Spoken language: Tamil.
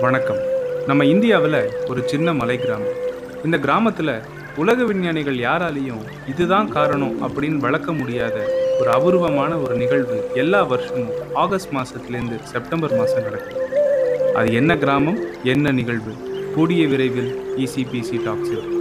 வணக்கம். நம்ம இந்தியாவில் ஒரு சின்ன மலை கிராமம். இந்த கிராமத்தில் உலக விஞ்ஞானிகள் யாராலையும் இதுதான் காரணம் அப்படின்னு வளர்க்க முடியாத ஒரு அபூர்வமான ஒரு நிகழ்வு எல்லா வருஷமும் ஆகஸ்ட் மாதத்துலேருந்து செப்டம்பர் மாதம் நடக்கும் அது என்ன கிராமம்? என்ன நிகழ்வு? கூடிய விரைவில் இசிபிசி டாக்ஸில்